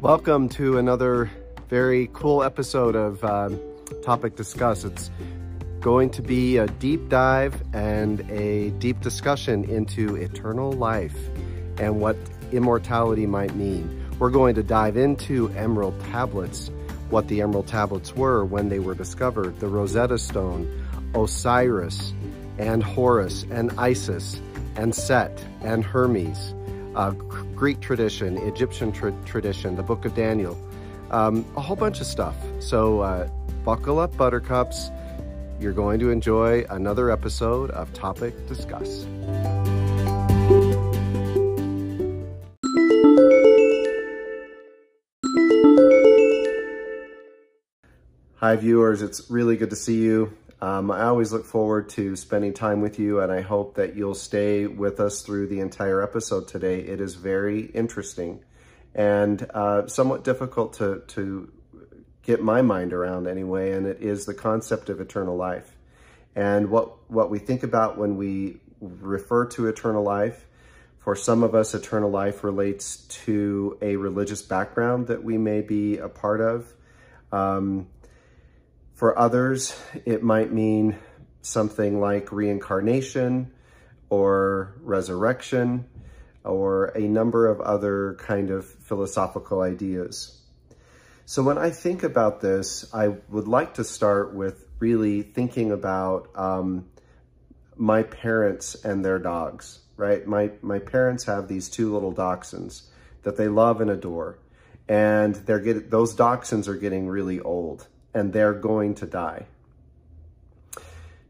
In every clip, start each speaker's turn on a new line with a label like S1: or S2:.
S1: Welcome to another very cool episode of um, Topic Discuss. It's going to be a deep dive and a deep discussion into eternal life and what immortality might mean. We're going to dive into emerald tablets, what the emerald tablets were when they were discovered, the Rosetta Stone, Osiris, and Horus, and Isis, and Set, and Hermes, uh, Greek tradition, Egyptian tra tradition, the book of Daniel, um, a whole bunch of stuff. So uh, buckle up, buttercups. You're going to enjoy another episode of Topic Discuss. Hi viewers, it's really good to see you. Um, I always look forward to spending time with you and I hope that you'll stay with us through the entire episode today. It is very interesting and uh, somewhat difficult to, to get my mind around anyway, and it is the concept of eternal life. And what, what we think about when we refer to eternal life, for some of us, eternal life relates to a religious background that we may be a part of. Um, for others, it might mean something like reincarnation or resurrection or a number of other kind of philosophical ideas. So when I think about this, I would like to start with really thinking about um, my parents and their dogs, right? My, my parents have these two little dachshunds that they love and adore. And they're get, those dachshunds are getting really old and they're going to die.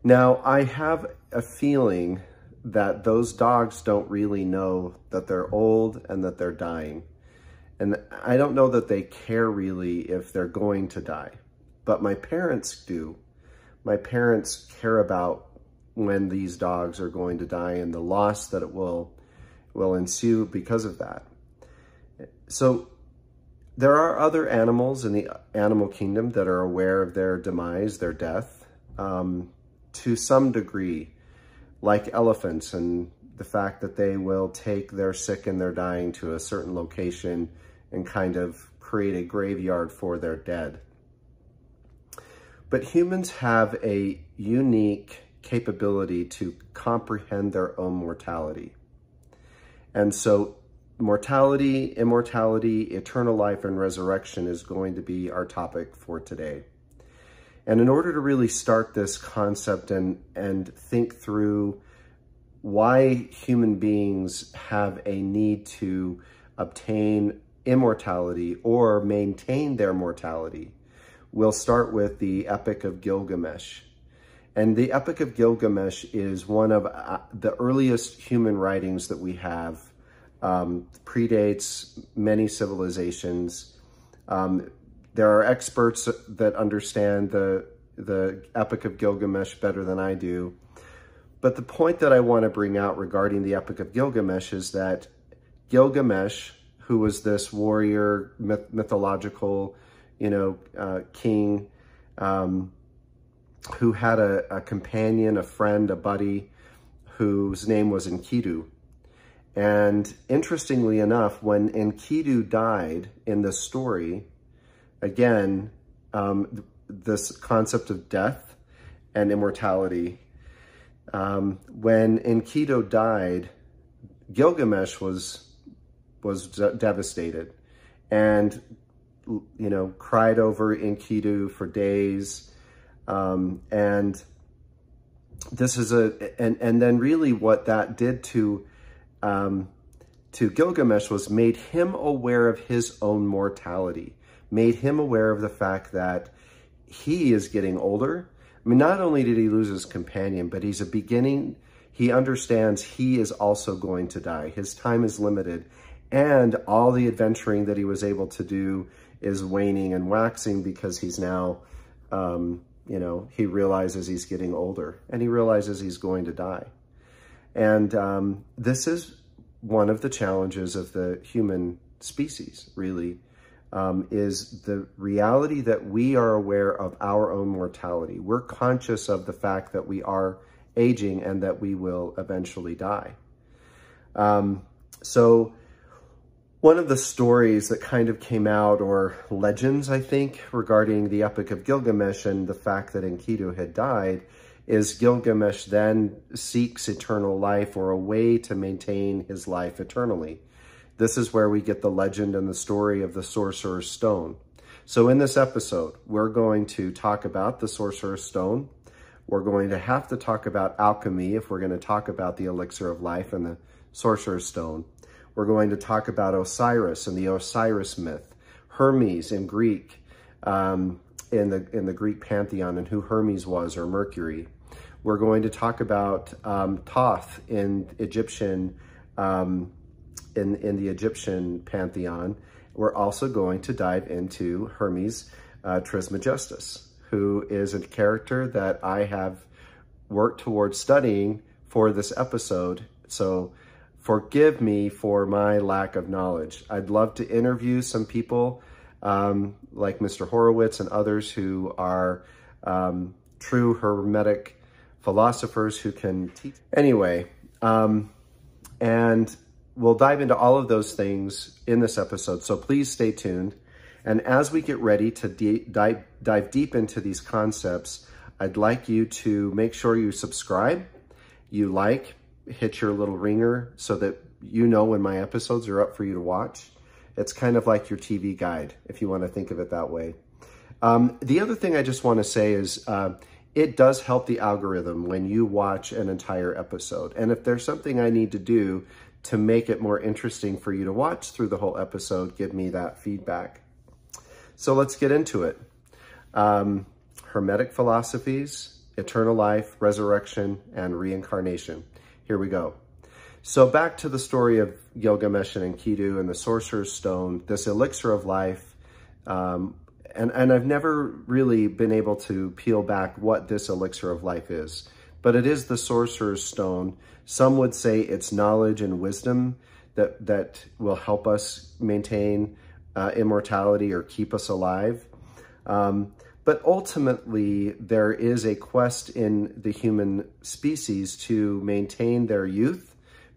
S1: Now, I have a feeling that those dogs don't really know that they're old and that they're dying. And I don't know that they care really if they're going to die, but my parents do. My parents care about when these dogs are going to die and the loss that it will, will ensue because of that. So there are other animals in the animal kingdom that are aware of their demise, their death, um, to some degree, like elephants and the fact that they will take their sick and their dying to a certain location and kind of create a graveyard for their dead. But humans have a unique capability to comprehend their own mortality. And so mortality, immortality, eternal life, and resurrection is going to be our topic for today. And in order to really start this concept and, and think through why human beings have a need to obtain immortality or maintain their mortality, we'll start with the Epic of Gilgamesh. And the Epic of Gilgamesh is one of uh, the earliest human writings that we have um, predates many civilizations. Um, there are experts that understand the, the Epic of Gilgamesh better than I do. But the point that I want to bring out regarding the Epic of Gilgamesh is that Gilgamesh, who was this warrior, myth mythological, you know, uh, king, um, who had a, a companion, a friend, a buddy, whose name was Enkidu. And interestingly enough, when Enkidu died in the story, again, um, this concept of death and immortality, um, when Enkidu died, Gilgamesh was was devastated and, you know, cried over Enkidu for days. Um, and this is a, and, and then really what that did to um, to Gilgamesh was made him aware of his own mortality, made him aware of the fact that he is getting older. I mean, not only did he lose his companion, but he's a beginning, he understands he is also going to die. His time is limited and all the adventuring that he was able to do is waning and waxing because he's now, um, you know, he realizes he's getting older and he realizes he's going to die. And um, this is one of the challenges of the human species, really, um, is the reality that we are aware of our own mortality. We're conscious of the fact that we are aging and that we will eventually die. Um, so One of the stories that kind of came out, or legends, I think, regarding the Epic of Gilgamesh and the fact that Enkidu had died, is Gilgamesh then seeks eternal life or a way to maintain his life eternally. This is where we get the legend and the story of the Sorcerer's Stone. So in this episode, we're going to talk about the Sorcerer's Stone. We're going to have to talk about alchemy if we're going to talk about the elixir of life and the Sorcerer's Stone. We're going to talk about Osiris and the Osiris myth, Hermes in Greek, um, in the in the Greek pantheon and who Hermes was or Mercury. We're going to talk about um, Thoth in Egyptian um, in, in the Egyptian pantheon. We're also going to dive into Hermes uh, Trismegistus, who is a character that I have worked towards studying for this episode. So forgive me for my lack of knowledge. I'd love to interview some people um, like Mr. Horowitz and others who are um, true Hermetic philosophers who can teach. Anyway, um, and we'll dive into all of those things in this episode, so please stay tuned. And as we get ready to dive, dive deep into these concepts, I'd like you to make sure you subscribe, you like, hit your little ringer so that you know when my episodes are up for you to watch. It's kind of like your TV guide, if you want to think of it that way. Um, the other thing I just want to say is uh, it does help the algorithm when you watch an entire episode. And if there's something I need to do to make it more interesting for you to watch through the whole episode, give me that feedback. So let's get into it. Um, Hermetic philosophies, eternal life, resurrection, and reincarnation. Here we go. So back to the story of Gilgamesh and Enkidu and the Sorcerer's Stone, this elixir of life. Um, and, and I've never really been able to peel back what this elixir of life is. But it is the Sorcerer's Stone, some would say it's knowledge and wisdom that, that will help us maintain uh, immortality or keep us alive. Um, but ultimately, there is a quest in the human species to maintain their youth,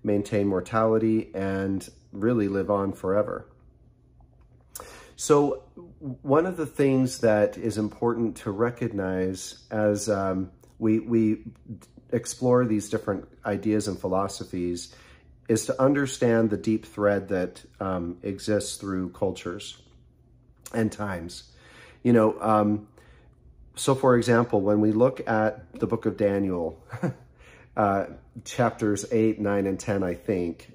S1: maintain mortality, and really live on forever. So one of the things that is important to recognize as um, we, we explore these different ideas and philosophies is to understand the deep thread that um, exists through cultures and times. You know, um, so for example, when we look at the book of Daniel, uh, chapters 8, 9, and 10, I think,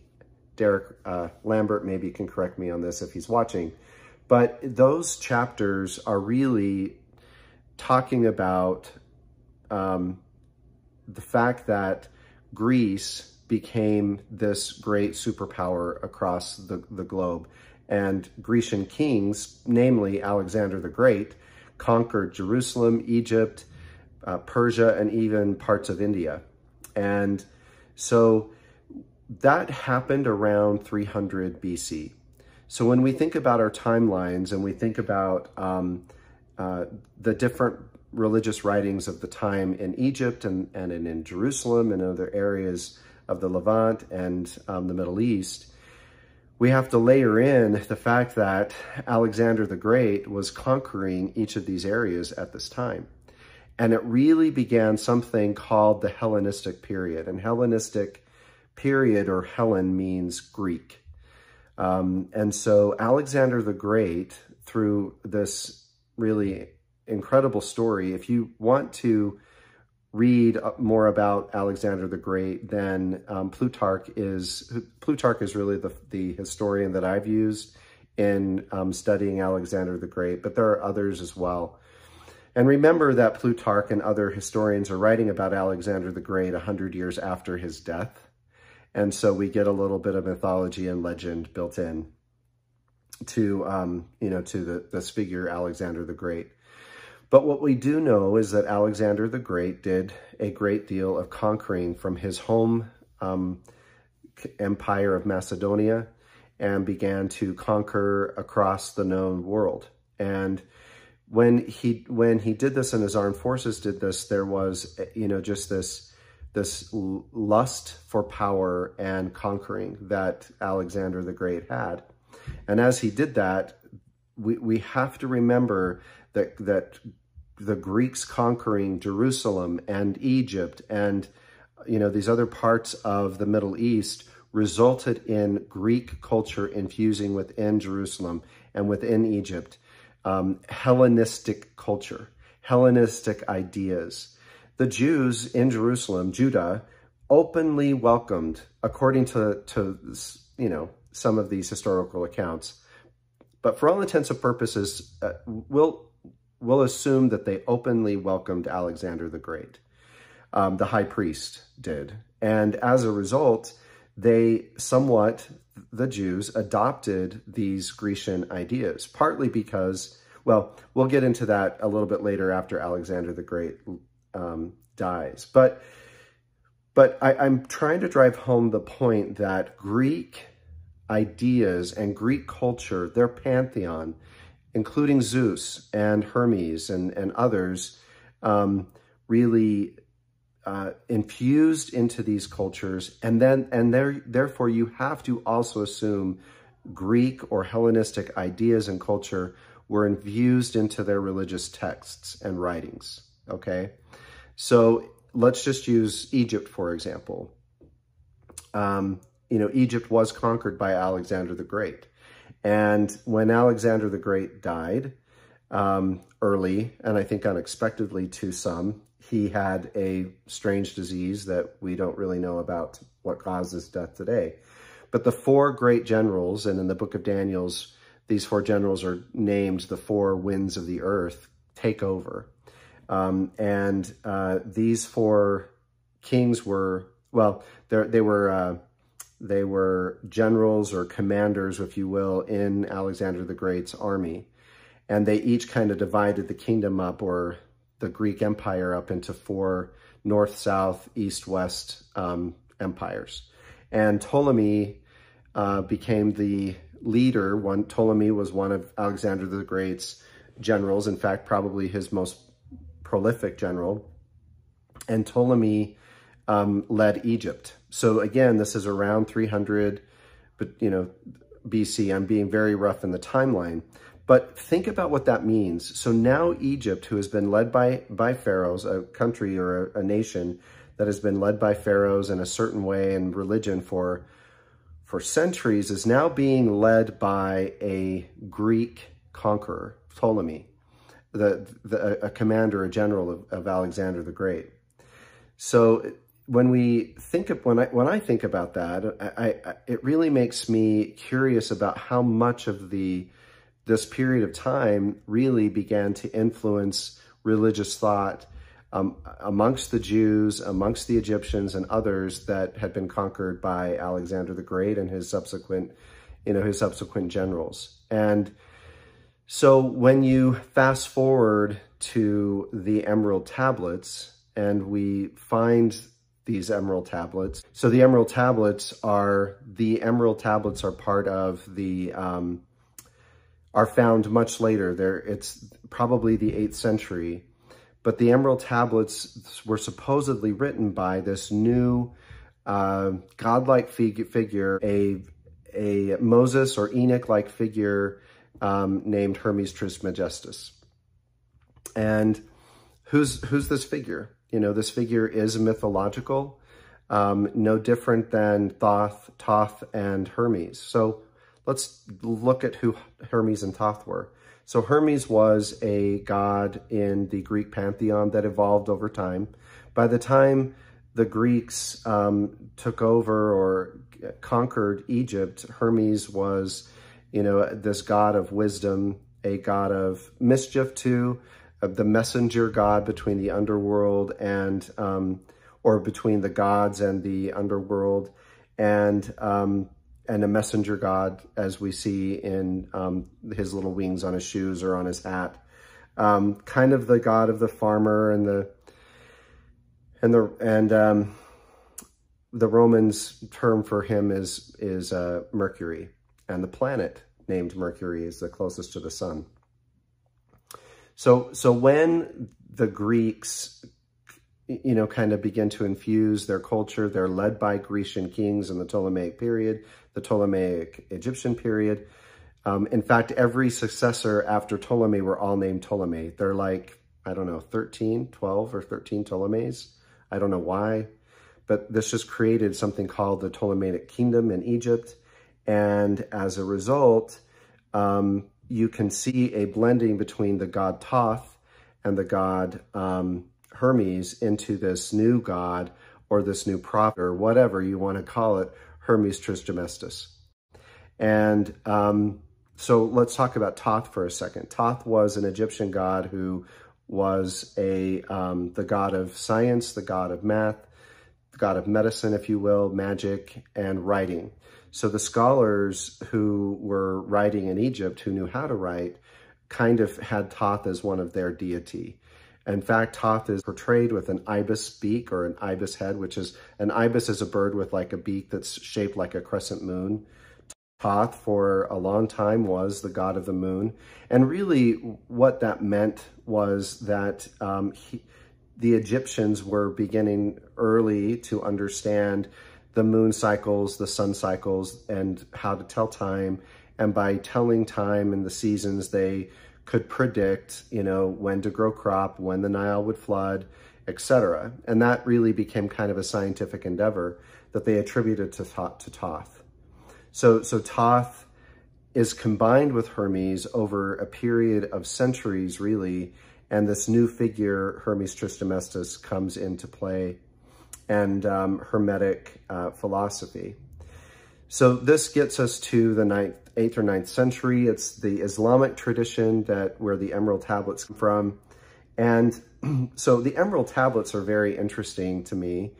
S1: Derek uh, Lambert maybe can correct me on this if he's watching, but those chapters are really talking about um, the fact that Greece became this great superpower across the, the globe. And Grecian kings, namely Alexander the Great, conquered Jerusalem, Egypt, uh, Persia, and even parts of India. And so that happened around 300 BC. So when we think about our timelines and we think about um, uh, the different religious writings of the time in Egypt and, and in, Jerusalem and other areas of the Levant and um, the Middle East, we have to layer in the fact that Alexander the Great was conquering each of these areas at this time. And it really began something called the Hellenistic period. And Hellenistic period or Hellen means Greek. Um, and so Alexander the Great, through this really incredible story. If you want to read more about Alexander the Great, then um, Plutarch is Plutarch is really the, the historian that I've used in um, studying Alexander the Great, but there are others as well. And remember that Plutarch and other historians are writing about Alexander the Great 100 years after his death. And so we get a little bit of mythology and legend built in to, um, you know, to the, this figure, Alexander the Great. But what we do know is that Alexander the Great did a great deal of conquering from his home um, empire of Macedonia and began to conquer across the known world. And when he when he did this and his armed forces did this, there was you know just this this lust for power and conquering that Alexander the Great had. And as he did that, we, we have to remember that, that the Greeks conquering Jerusalem and Egypt and, you know, these other parts of the Middle East resulted in Greek culture infusing within Jerusalem and within Egypt, um, Hellenistic culture, Hellenistic ideas. The Jews in Jerusalem, Judah, openly welcomed, according to, to you know, some of these historical accounts, but for all intents and purposes, uh, we'll, we'll assume that they openly welcomed Alexander the Great. Um, the high priest did. And as a result, they somewhat, the Jews, adopted these Grecian ideas, partly because, well, we'll get into that a little bit later after Alexander the Great um, dies. But, but I, I'm trying to drive home the point that Greek ideas and Greek culture, their pantheon, including Zeus and Hermes and, and others, um, really uh, infused into these cultures. And then, and there, therefore you have to also assume Greek or Hellenistic ideas and culture were infused into their religious texts and writings, okay? So let's just use Egypt, for example. Um, you know, Egypt was conquered by Alexander the Great. And when Alexander the Great died um, early, and I think unexpectedly to some, he had a strange disease that we don't really know about what caused his death today. But the four great generals, and in the book of Daniel's, these four generals are named the four winds of the earth, take over. Um, and uh, these four kings were, well, they were uh, they were generals or commanders, if you will, in Alexander the Great's army. And they each kind of divided the kingdom up or the Greek Empire up into four north, south, east, west um, empires. And Ptolemy uh, became the leader. One Ptolemy was one of Alexander the Great's generals. In fact, probably his most prolific general. And Ptolemy um, led Egypt. So again, this is around 300, but you know, BC. I'm being very rough in the timeline. But think about what that means. So now Egypt, who has been led by, by pharaohs, a country or a, a nation that has been led by pharaohs in a certain way and religion for, for centuries, is now being led by a Greek conqueror, Ptolemy, the, the, a commander, a general of, of Alexander the Great. So when we think of, when I, when I think about that, I, I, it really makes me curious about how much of the, this period of time really began to influence religious thought um, amongst the Jews, amongst the Egyptians and others that had been conquered by Alexander the Great and his subsequent, you know, his subsequent generals. And so when you fast forward to the Emerald Tablets and we find these emerald tablets. So the emerald tablets are, the emerald tablets are part of the, um, are found much later. There, it's probably the 8th century. But the emerald tablets were supposedly written by this new uh, godlike fig figure, a, a Moses or Enoch-like figure um, named Hermes Trismegistus. And who's, who's this figure? You know, this figure is mythological, um, no different than Thoth, Thoth, and Hermes. So let's look at who Hermes and Thoth were. So Hermes was a god in the Greek pantheon that evolved over time. By the time the Greeks um, took over or conquered Egypt, Hermes was, you know, this god of wisdom, a god of mischief too, the messenger god between the underworld and, um, or between the gods and the underworld, and um, and a messenger god, as we see in um, his little wings on his shoes or on his hat. Um, kind of the god of the farmer and the and the and um, the Romans term for him is is uh, Mercury, and the planet named Mercury is the closest to the sun. So, so when the Greeks, you know, kind of begin to infuse their culture, they're led by Grecian kings in the Ptolemaic period, the Ptolemaic Egyptian period. Um, in fact, every successor after Ptolemy were all named Ptolemy. They're like, I don't know, 13, 12 or 13 Ptolemies. I don't know why, but this just created something called the Ptolemaic Kingdom in Egypt. And as a result, um, you can see a blending between the god Thoth and the god um, Hermes into this new god or this new prophet or whatever you want to call it, Hermes Trismegistus. And um, so let's talk about Thoth for a second. Thoth was an Egyptian god who was a um, the god of science, the god of math, the god of medicine, if you will, magic, and writing. So the scholars who were writing in Egypt, who knew how to write, kind of had Thoth as one of their deity. In fact, Thoth is portrayed with an ibis beak or an ibis head, which is, an ibis is a bird with like a beak that's shaped like a crescent moon. Thoth for a long time was the god of the moon. And really what that meant was that um, he, the Egyptians were beginning early to understand the moon cycles, the sun cycles, and how to tell time. And by telling time and the seasons, they could predict, you know, when to grow crop, when the Nile would flood, etc. And that really became kind of a scientific endeavor that they attributed to Thoth. To Thoth. So, so Thoth is combined with Hermes over a period of centuries, really, and this new figure, Hermes Trismegistus, comes into play, and um, Hermetic uh, philosophy. So this gets us to the ninth, 8th or 9th century. It's the Islamic tradition that where the emerald tablets come from. And so the emerald tablets are very interesting to me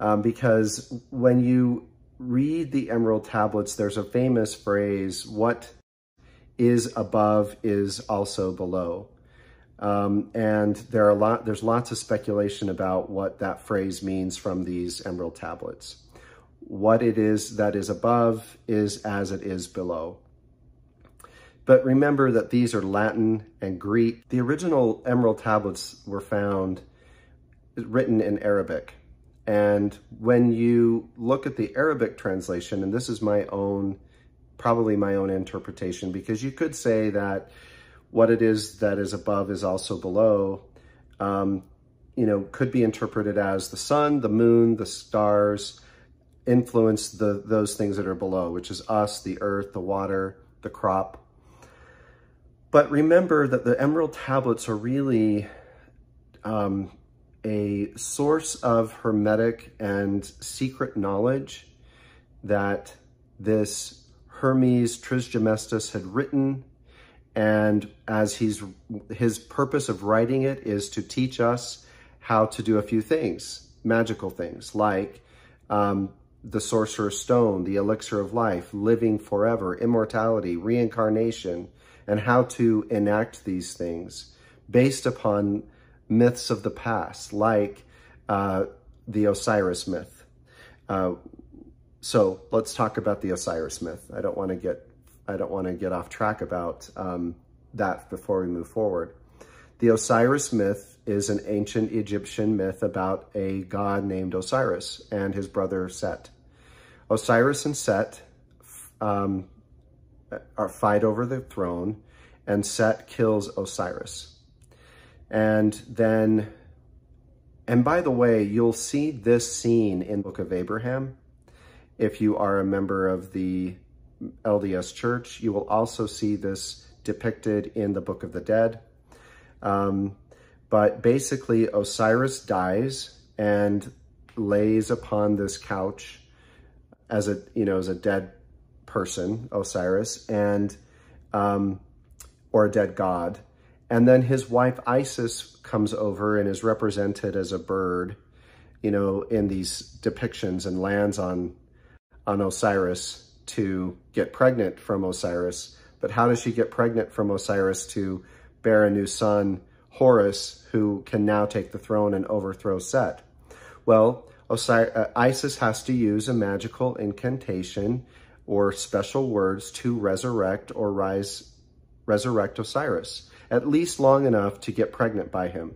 S1: um, because when you read the emerald tablets, there's a famous phrase, what is above is also below. Um, and there are a lot, there's lots of speculation about what that phrase means from these emerald tablets what it is that is above is as it is below. But remember that these are Latin and Greek. The original emerald tablets were found written in Arabic. And when you look at the Arabic translation, and this is my own, probably my own interpretation, because you could say that what it is that is above is also below, um, you know, could be interpreted as the sun, the moon, the stars, influence the those things that are below, which is us, the earth, the water, the crop. But remember that the emerald tablets are really um, a source of hermetic and secret knowledge that this Hermes Trismegistus had written. And as he's, his purpose of writing it is to teach us how to do a few things, magical things, like um, the Sorcerer's Stone, the Elixir of Life, living forever, immortality, reincarnation, and how to enact these things based upon myths of the past, like uh, the Osiris myth. Uh, so let's talk about the Osiris myth. I don't want to get I don't want to get off track about um, that before we move forward. The Osiris myth is an ancient Egyptian myth about a god named Osiris and his brother Set. Osiris and Set um, are fight over the throne, and Set kills Osiris. And then, and by the way, you'll see this scene in Book of Abraham. If you are a member of the LDS Church, you will also see this depicted in the Book of the Dead. Um, but basically, Osiris dies and lays upon this couch as a, you know, as a dead person, Osiris, and, um, or a dead god. And then his wife Isis comes over and is represented as a bird, you know, in these depictions and lands on, on Osiris to get pregnant from Osiris. But how does she get pregnant from Osiris to bear a new son, Horus, who can now take the throne and overthrow Set? Well, Osiris, uh, Isis has to use a magical incantation or special words to resurrect or rise, resurrect Osiris, at least long enough to get pregnant by him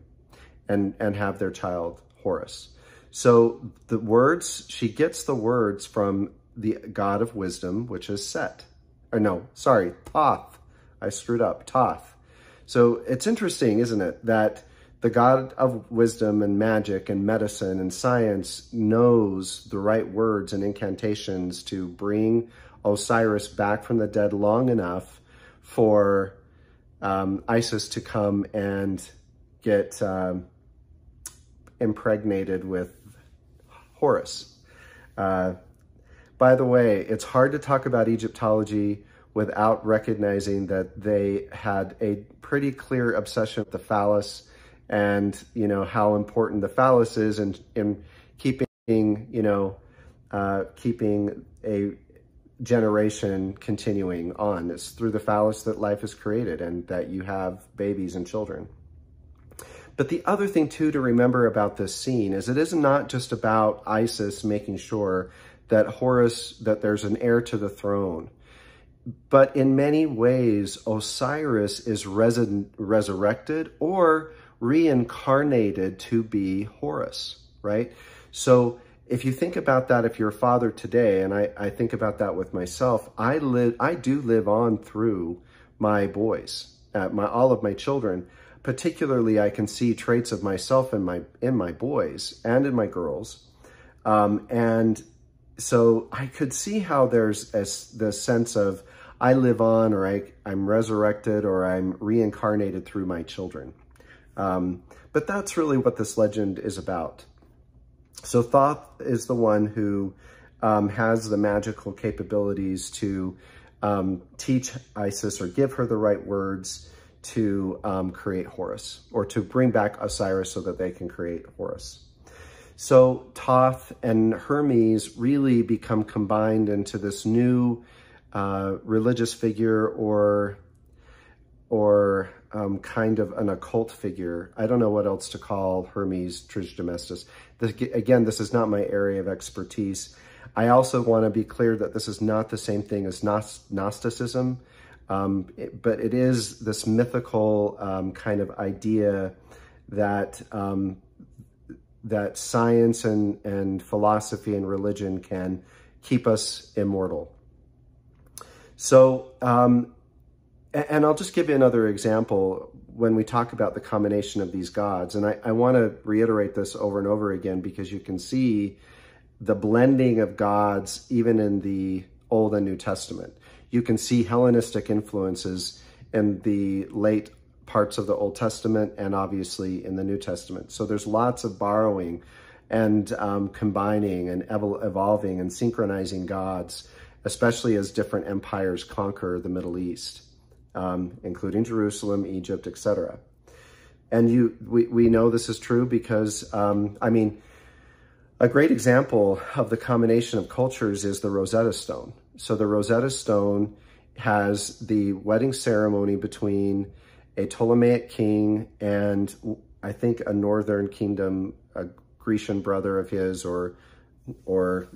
S1: and, and have their child, Horus. So the words, she gets the words from the god of wisdom, which is Set. or no, sorry, Thoth. I screwed up, Thoth. So it's interesting, isn't it, that the God of wisdom and magic and medicine and science knows the right words and incantations to bring Osiris back from the dead long enough for um, Isis to come and get um, impregnated with Horus. Uh, by the way, it's hard to talk about Egyptology without recognizing that they had a pretty clear obsession with the phallus and, you know, how important the phallus is in, in keeping, you know, uh, keeping a generation continuing on. It's through the phallus that life is created and that you have babies and children. But the other thing too to remember about this scene is it is not just about Isis making sure that Horus, that there's an heir to the throne. But in many ways, Osiris is res resurrected or reincarnated to be Horus, right? So if you think about that, if you're a father today, and I, I think about that with myself, I live, I do live on through my boys, uh, my all of my children. Particularly, I can see traits of myself in my in my boys and in my girls, um, and so I could see how there's a, the sense of I live on, or I, I'm resurrected, or I'm reincarnated through my children. Um, but that's really what this legend is about. So Thoth is the one who um, has the magical capabilities to um, teach Isis or give her the right words to um, create Horus or to bring back Osiris so that they can create Horus. So Thoth and Hermes really become combined into this new uh, religious figure or or um, kind of an occult figure. I don't know what else to call Hermes Trismegistus. again, this is not my area of expertise. I also want to be clear that this is not the same thing as Gnosticism, um, it, but it is this mythical um, kind of idea that um, that science and, and philosophy and religion can keep us immortal. So um, and I'll just give you another example when we talk about the combination of these gods. And I, I want to reiterate this over and over again because you can see the blending of gods even in the Old and New Testament. You can see Hellenistic influences in the late parts of the Old Testament and obviously in the New Testament. So there's lots of borrowing and um, combining and evolving and synchronizing gods, especially as different empires conquer the Middle East um, including Jerusalem, Egypt, etc. And you, we, we know this is true because, um, I mean, a great example of the combination of cultures is the Rosetta Stone. So the Rosetta Stone has the wedding ceremony between a Ptolemaic king and I think a northern kingdom, a Grecian brother of his or, or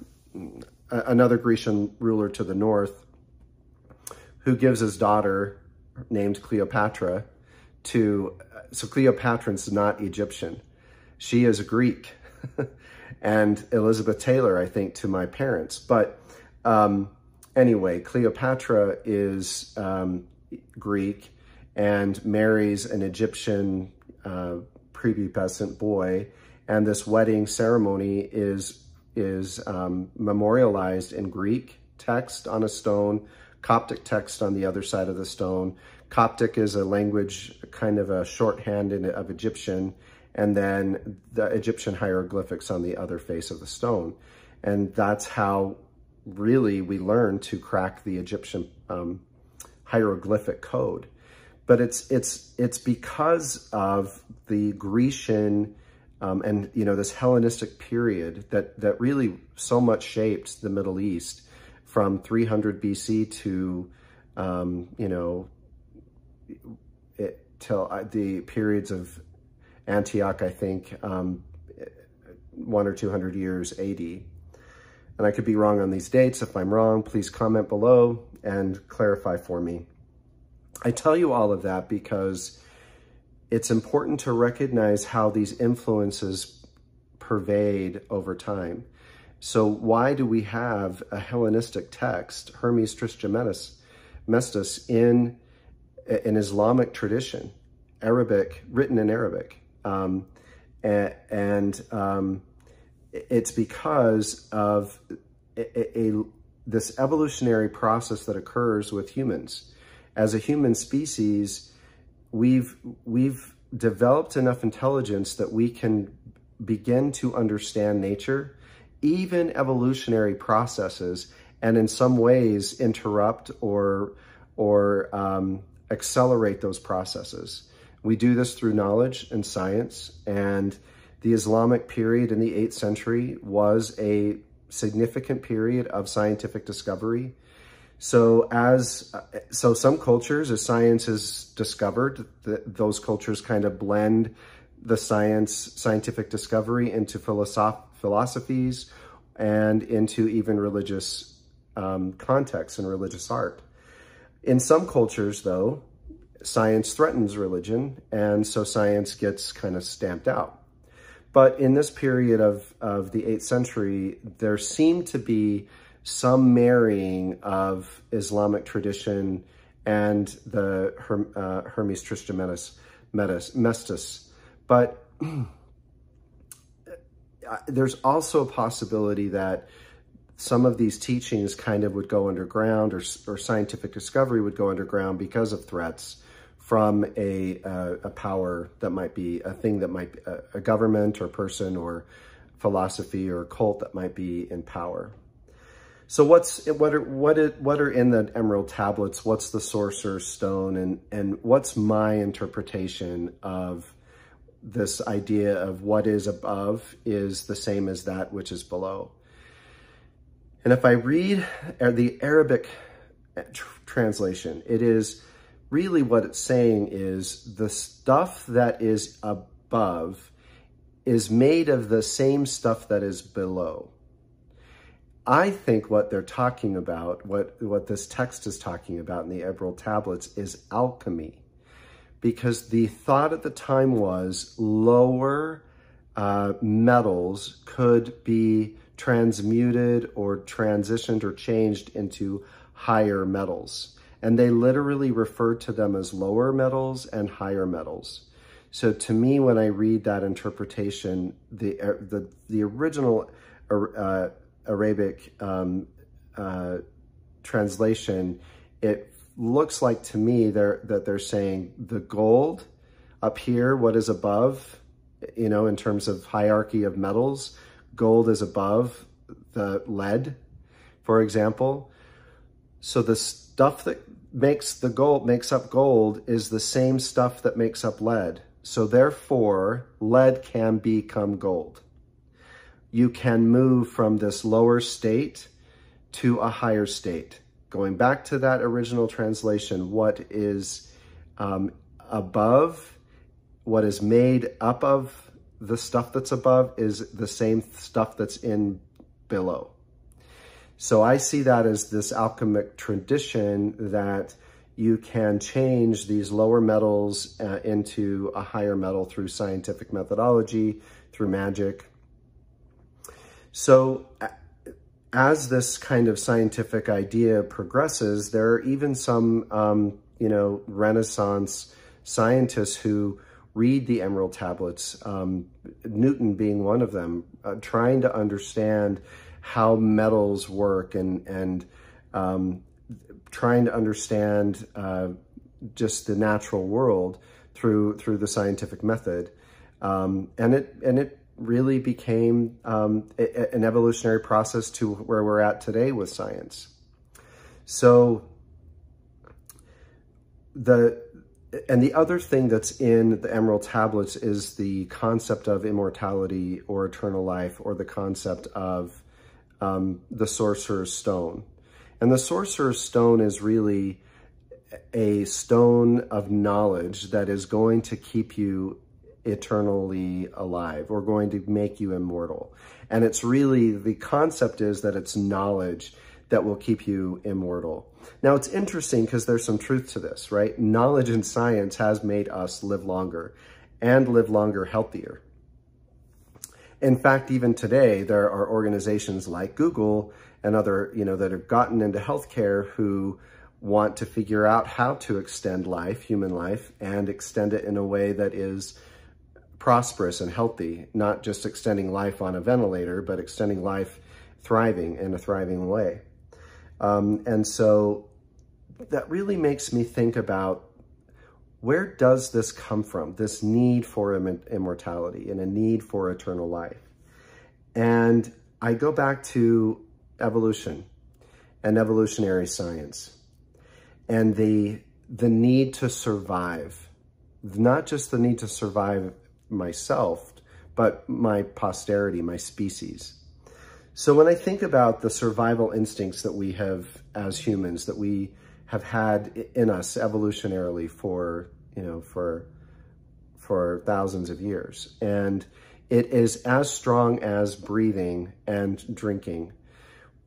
S1: another Grecian ruler to the north who gives his daughter named Cleopatra to, so Cleopatra is not Egyptian. She is Greek. and Elizabeth Taylor, I think, to my parents. But um, anyway, Cleopatra is um, Greek and marries an Egyptian uh, prepubescent boy. And this wedding ceremony is, is um, memorialized in Greek text on a stone Coptic text on the other side of the stone. Coptic is a language, kind of a shorthand in, of Egyptian, and then the Egyptian hieroglyphics on the other face of the stone. And that's how really we learn to crack the Egyptian um, hieroglyphic code. But it's, it's, it's because of the Grecian um, and, you know, this Hellenistic period that, that really so much shaped the Middle East from 300 BC to, um, you know, it, till uh, the periods of Antioch, I think, um, one or 200 years AD. And I could be wrong on these dates. If I'm wrong, please comment below and clarify for me. I tell you all of that because it's important to recognize how these influences pervade over time. So why do we have a Hellenistic text, Hermes Trismegistus, in an Islamic tradition, Arabic, written in Arabic. Um, and, um, it's because of a, a, this evolutionary process that occurs with humans. As a human species, we've, we've developed enough intelligence that we can begin to understand nature, even evolutionary processes, and in some ways interrupt or, or um, accelerate those processes. We do this through knowledge and science, and the Islamic period in the 8th century was a significant period of scientific discovery. So as so some cultures, as science is discovered, those cultures kind of blend the science, scientific discovery into philosoph philosophies and into even religious um, contexts and religious art. In some cultures, though, science threatens religion, and so science gets kind of stamped out. But in this period of, of the 8th century, there seemed to be some marrying of Islamic tradition and the uh, Hermes Trismegistus Mestas. But there's also a possibility that some of these teachings kind of would go underground or, or scientific discovery would go underground because of threats from a, uh, a power that might be a thing that might be a, a government or person or philosophy or cult that might be in power. So what's what are what are, what are in the emerald tablets? What's the sorcerer's stone and and what's my interpretation of this idea of what is above is the same as that which is below. And if I read the Arabic translation, it is really what it's saying is the stuff that is above is made of the same stuff that is below. I think what they're talking about, what, what this text is talking about in the Emerald Tablets is alchemy. Because the thought at the time was lower uh, metals could be transmuted or transitioned or changed into higher metals and they literally refer to them as lower metals and higher metals. So to me, when I read that interpretation, the the, the original uh, Arabic um, uh, translation, it looks like to me they're, that they're saying the gold up here, what is above, you know, in terms of hierarchy of metals, gold is above the lead, for example. So the stuff that makes the gold, makes up gold is the same stuff that makes up lead. So therefore, lead can become gold. You can move from this lower state to a higher state. Going back to that original translation, what is um, above, what is made up of the stuff that's above is the same stuff that's in below. So I see that as this alchemic tradition that you can change these lower metals uh, into a higher metal through scientific methodology, through magic. So as this kind of scientific idea progresses, there are even some, um, you know, Renaissance scientists who read the Emerald Tablets, um, Newton being one of them, uh, trying to understand how metals work and, and um, trying to understand uh, just the natural world through through the scientific method. Um, and it and it really became um, a, an evolutionary process to where we're at today with science. So the and the other thing that's in the Emerald Tablets is the concept of immortality or eternal life or the concept of um, the Sorcerer's Stone. And the Sorcerer's Stone is really a stone of knowledge that is going to keep you eternally alive or going to make you immortal. And it's really, the concept is that it's knowledge that will keep you immortal. Now, it's interesting because there's some truth to this, right? Knowledge and science has made us live longer and live longer healthier. In fact, even today, there are organizations like Google and other, you know, that have gotten into healthcare who want to figure out how to extend life, human life, and extend it in a way that is prosperous and healthy, not just extending life on a ventilator, but extending life thriving in a thriving way. Um, and so that really makes me think about where does this come from, this need for Im immortality and a need for eternal life? And I go back to evolution and evolutionary science and the, the need to survive, not just the need to survive myself, but my posterity, my species. So when I think about the survival instincts that we have as humans, that we have had in us evolutionarily for, you know, for, for thousands of years. And it is as strong as breathing and drinking.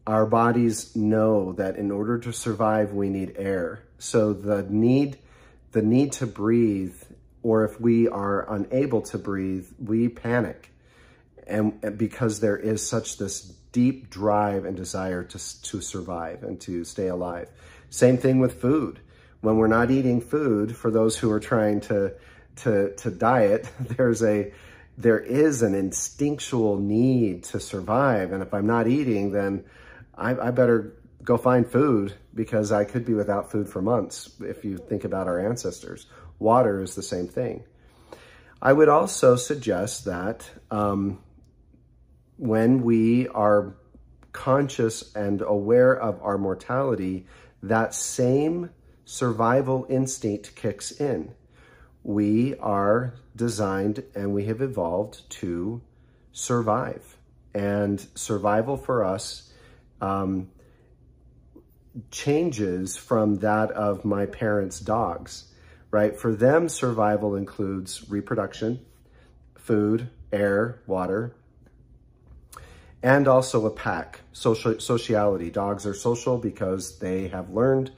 S1: Our bodies know that in order to survive, we need air. So the need, the need to breathe, or if we are unable to breathe, we panic. And because there is such this deep drive and desire to, to survive and to stay alive. Same thing with food. When we're not eating food, for those who are trying to, to, to diet, there's a, there is an instinctual need to survive. And if I'm not eating, then I, I better go find food because I could be without food for months if you think about our ancestors. Water is the same thing. I would also suggest that um, when we are conscious and aware of our mortality, that same survival instinct kicks in. We are designed and we have evolved to survive. And survival for us um, changes from that of my parents' dogs, right? For them, survival includes reproduction, food, air, water, and also a pack, social, sociality. Dogs are social because they have learned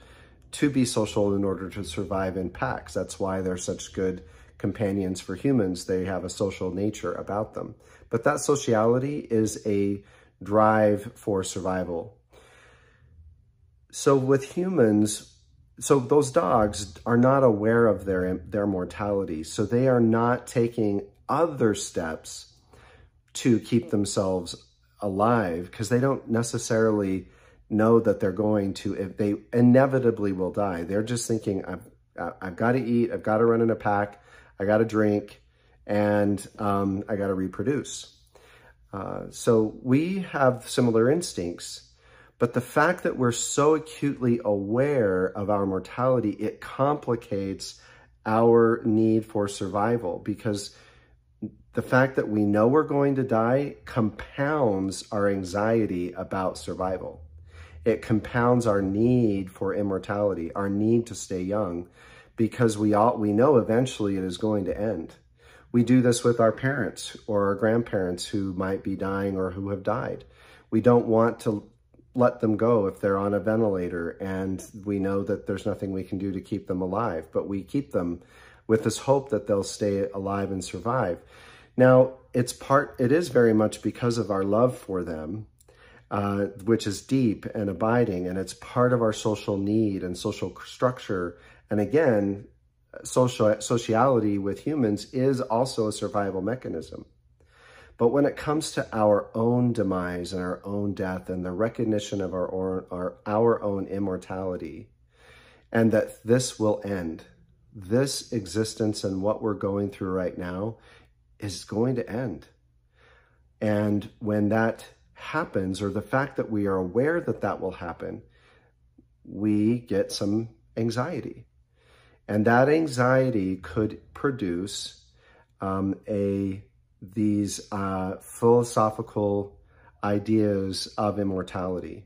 S1: to be social in order to survive in packs. That's why they're such good companions for humans. They have a social nature about them. But that sociality is a drive for survival. So with humans, so those dogs are not aware of their, their mortality. So they are not taking other steps to keep themselves alive because they don't necessarily know that they're going to, if they inevitably will die. They're just thinking, I've, I've got to eat, I've got to run in a pack, I got to drink, and um, I got to reproduce. Uh, so we have similar instincts, but the fact that we're so acutely aware of our mortality, it complicates our need for survival because the fact that we know we're going to die compounds our anxiety about survival. It compounds our need for immortality, our need to stay young, because we all we know eventually it is going to end. We do this with our parents or our grandparents who might be dying or who have died. We don't want to let them go if they're on a ventilator and we know that there's nothing we can do to keep them alive, but we keep them with this hope that they'll stay alive and survive. Now, it's part, it is very much because of our love for them, uh, which is deep and abiding, and it's part of our social need and social structure. And again, social sociality with humans is also a survival mechanism. But when it comes to our own demise and our own death and the recognition of our, our, our own immortality, and that this will end, this existence and what we're going through right now is going to end. And when that happens, or the fact that we are aware that that will happen, we get some anxiety. And that anxiety could produce um, a these uh, philosophical ideas of immortality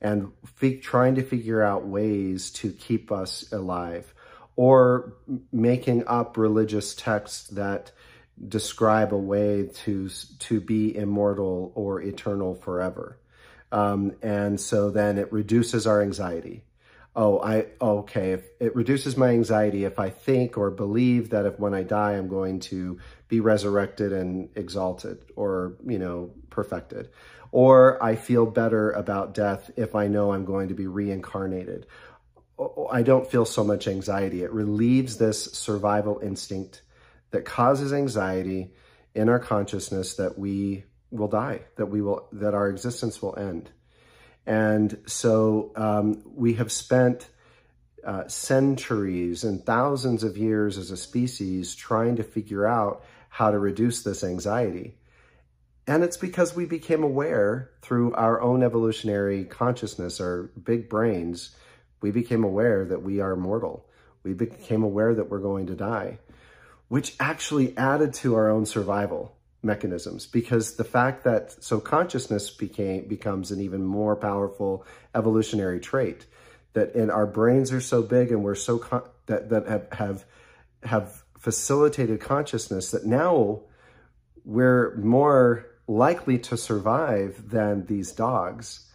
S1: and trying to figure out ways to keep us alive or making up religious texts that describe a way to to be immortal or eternal forever. Um, and so then it reduces our anxiety. Oh, I okay. If it reduces my anxiety if I think or believe that if when I die I'm going to be resurrected and exalted or you know perfected, or I feel better about death if I know I'm going to be reincarnated, I don't feel so much anxiety. It relieves this survival instinct that causes anxiety in our consciousness that we will die, that we will, that our existence will end. And so um, we have spent uh, centuries and thousands of years as a species trying to figure out how to reduce this anxiety. And it's because we became aware through our own evolutionary consciousness, our big brains, we became aware that we are mortal. We became aware that we're going to die, which actually added to our own survival mechanisms. Because the fact that so consciousness became becomes an even more powerful evolutionary trait that in our brains are so big and we're so that that have have have facilitated consciousness that now we're more likely to survive than these dogs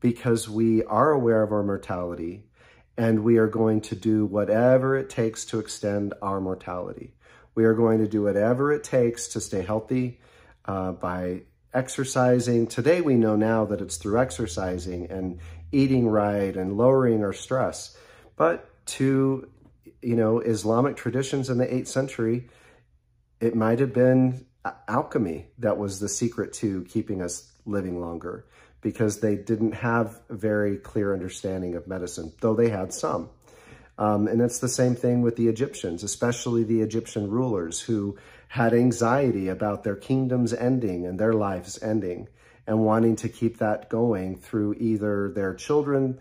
S1: because we are aware of our mortality and we are going to do whatever it takes to extend our mortality. We are going to do whatever it takes to stay healthy uh, by exercising. Today we know now that it's through exercising and eating right and lowering our stress. But to, you know, Islamic traditions in the 8th century, it might have been alchemy that was the secret to keeping us living longer because they didn't have a very clear understanding of medicine, though they had some. Um, and it's the same thing with the Egyptians, especially the Egyptian rulers who had anxiety about their kingdoms ending and their lives ending and wanting to keep that going through either their children.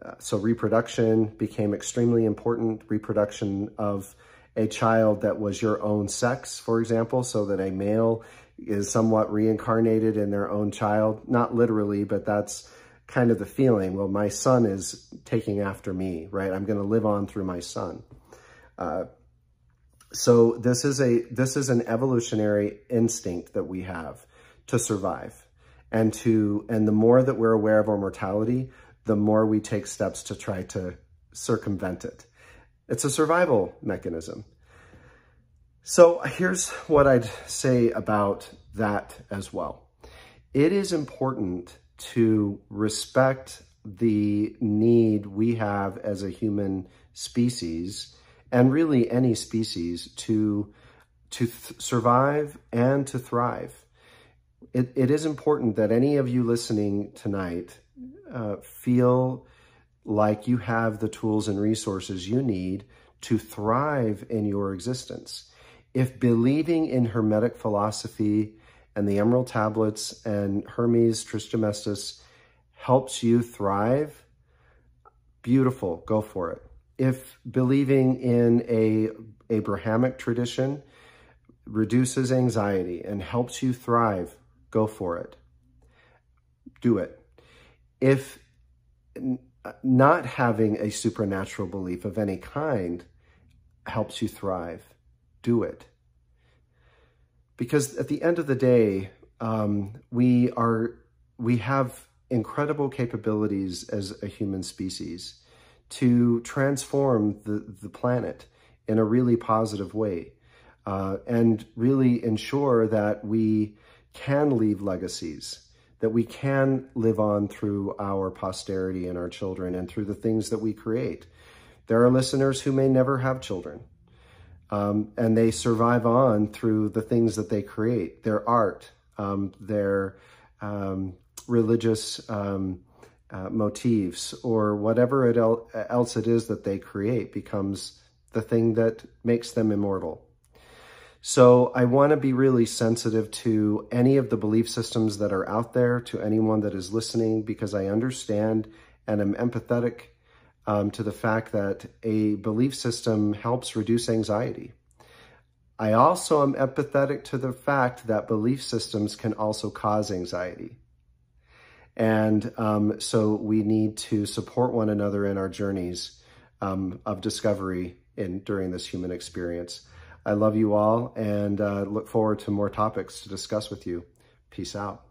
S1: Uh, so reproduction became extremely important, reproduction of a child that was your own sex, for example, so that a male is somewhat reincarnated in their own child. Not literally, but that's kind of the feeling. Well, my son is taking after me, right? I'm going to live on through my son. Uh, so this is a this is an evolutionary instinct that we have to survive and to and the more that we're aware of our mortality, the more we take steps to try to circumvent it. It's a survival mechanism. So here's what I'd say about that as well. It is important to respect the need we have as a human species and really any species to to survive and to thrive. It, it is important that any of you listening tonight uh, feel like you have the tools and resources you need to thrive in your existence if believing in Hermetic philosophy and the Emerald Tablets and Hermes Trismegistus helps you thrive, beautiful, go for it. If believing in a Abrahamic tradition reduces anxiety and helps you thrive, go for it. Do it. If uh, not having a supernatural belief of any kind helps you thrive, do it. Because at the end of the day, um, we are we have incredible capabilities as a human species to transform the, the planet in a really positive way uh, and really ensure that we can leave legacies, that we can live on through our posterity and our children and through the things that we create. There are listeners who may never have children. Um, and they survive on through the things that they create, their art, um, their um, religious um, uh, motifs, or whatever it el else it is that they create becomes the thing that makes them immortal. So I want to be really sensitive to any of the belief systems that are out there, to anyone that is listening, because I understand and am empathetic um, to the fact that a belief system helps reduce anxiety. I also am empathetic to the fact that belief systems can also cause anxiety. And um, so we need to support one another in our journeys um, of discovery in during this human experience. I love you all and uh, look forward to more topics to discuss with you. Peace out.